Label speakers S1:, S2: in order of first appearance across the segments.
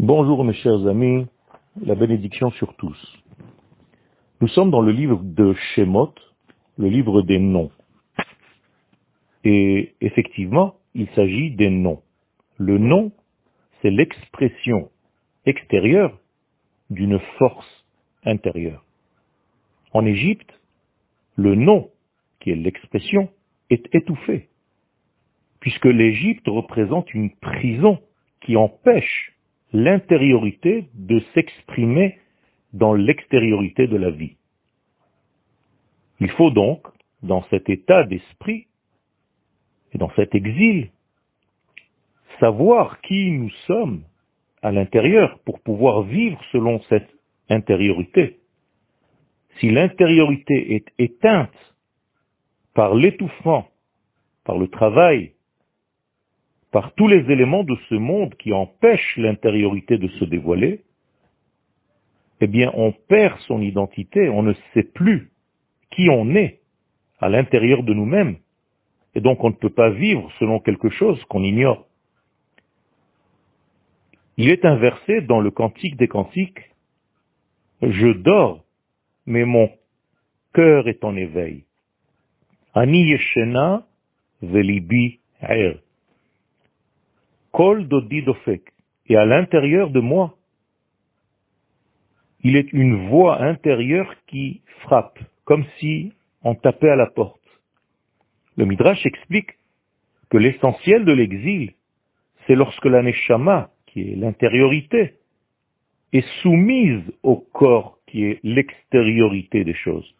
S1: Bonjour mes chers amis, la bénédiction sur tous. Nous sommes dans le livre de Shemot, le livre des noms. Et effectivement, il s'agit des noms. Le nom, c'est l'expression extérieure d'une force intérieure. En Égypte, le nom, qui est l'expression, est étouffé, puisque l'Égypte représente une prison qui empêche l'intériorité de s'exprimer dans l'extériorité de la vie. Il faut donc, dans cet état d'esprit et dans cet exil, savoir qui nous sommes à l'intérieur pour pouvoir vivre selon cette intériorité. Si l'intériorité est éteinte par l'étouffement, par le travail, par tous les éléments de ce monde qui empêchent l'intériorité de se dévoiler, eh bien on perd son identité, on ne sait plus qui on est à l'intérieur de nous-mêmes, et donc on ne peut pas vivre selon quelque chose qu'on ignore. Il est inversé dans le cantique des cantiques, je dors, mais mon cœur est en éveil. Ani yeshena velibi er. Kol dodidofek. Et à l'intérieur de moi, il est une voix intérieure qui frappe, comme si on tapait à la porte. Le Midrash explique que l'essentiel de l'exil, c'est lorsque la Neshama, qui est l'intériorité, est soumise au corps qui est l'extériorité des choses.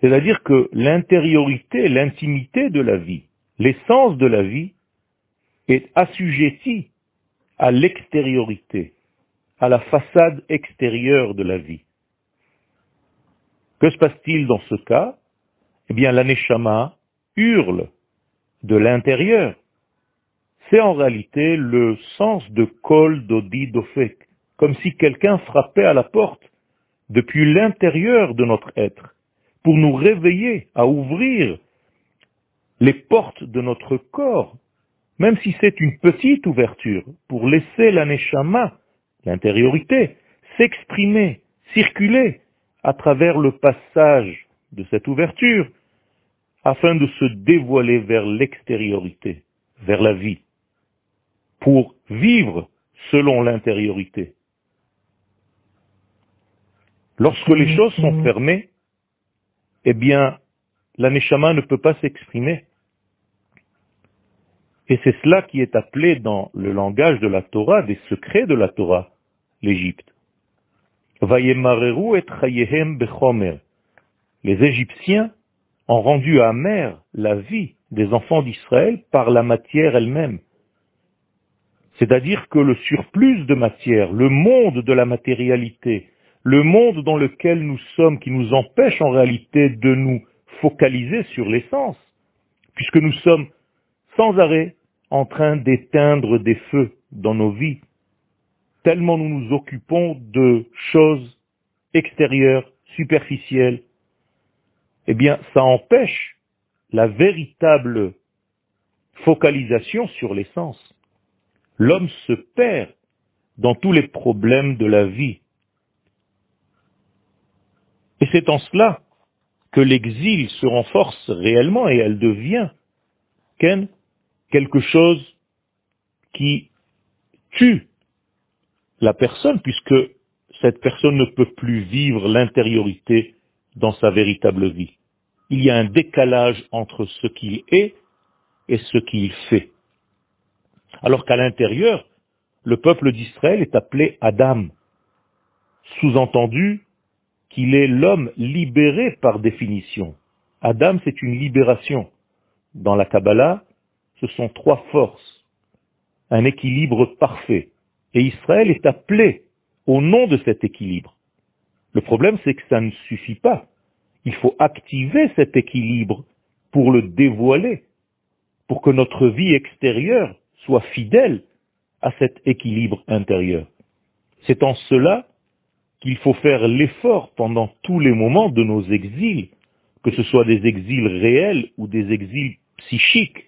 S1: C'est-à-dire que l'intériorité, l'intimité de la vie, l'essence de la vie, est assujettie à l'extériorité, à la façade extérieure de la vie. Que se passe-t-il dans ce cas? Eh bien, l'aneshama hurle de l'intérieur. C'est en réalité le sens de kol dodi dofek, comme si quelqu'un frappait à la porte depuis l'intérieur de notre être, pour nous réveiller à ouvrir les portes de notre corps, même si c'est une petite ouverture, pour laisser l'aneshama, l'intériorité, s'exprimer, circuler à travers le passage de cette ouverture, afin de se dévoiler vers l'extériorité, vers la vie, pour vivre selon l'intériorité. Lorsque les choses sont fermées, eh bien, l'aneshama ne peut pas s'exprimer. Et c'est cela qui est appelé dans le langage de la Torah, des secrets de la Torah, l'Égypte. Les Égyptiens ont rendu amère la vie des enfants d'Israël par la matière elle-même. C'est-à-dire que le surplus de matière, le monde de la matérialité, le monde dans lequel nous sommes, qui nous empêche en réalité de nous focaliser sur l'essence, puisque nous sommes sans arrêt en train d'éteindre des feux dans nos vies, tellement nous nous occupons de choses extérieures, superficielles, eh bien, ça empêche la véritable focalisation sur l'essence. L'homme se perd dans tous les problèmes de la vie. Et c'est en cela que l'exil se renforce réellement et elle devient quelque chose qui tue la personne puisque cette personne ne peut plus vivre l'intériorité dans sa véritable vie. Il y a un décalage entre ce qu'il est et ce qu'il fait. Alors qu'à l'intérieur, le peuple d'Israël est appelé Adam, sous-entendu qu'il est l'homme libéré par définition. Adam, c'est une libération. Dans la Kabbalah, ce sont trois forces, un équilibre parfait. Et Israël est appelé au nom de cet équilibre. Le problème, c'est que ça ne suffit pas. Il faut activer cet équilibre pour le dévoiler, pour que notre vie extérieure soit fidèle à cet équilibre intérieur. C'est en cela qu'il faut faire l'effort pendant tous les moments de nos exils, que ce soit des exils réels ou des exils psychiques,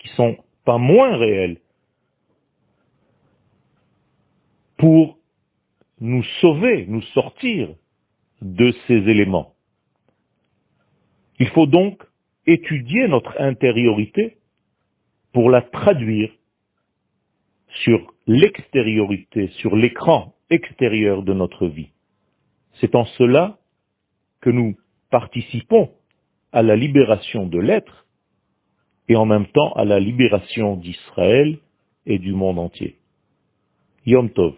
S1: qui sont pas moins réels. pour nous sauver, nous sortir de ces éléments. Il faut donc étudier notre intériorité pour la traduire sur l'extériorité, sur l'écran extérieur de notre vie. C'est en cela que nous participons à la libération de l'être et en même temps à la libération d'Israël et du monde entier. Yom Tov.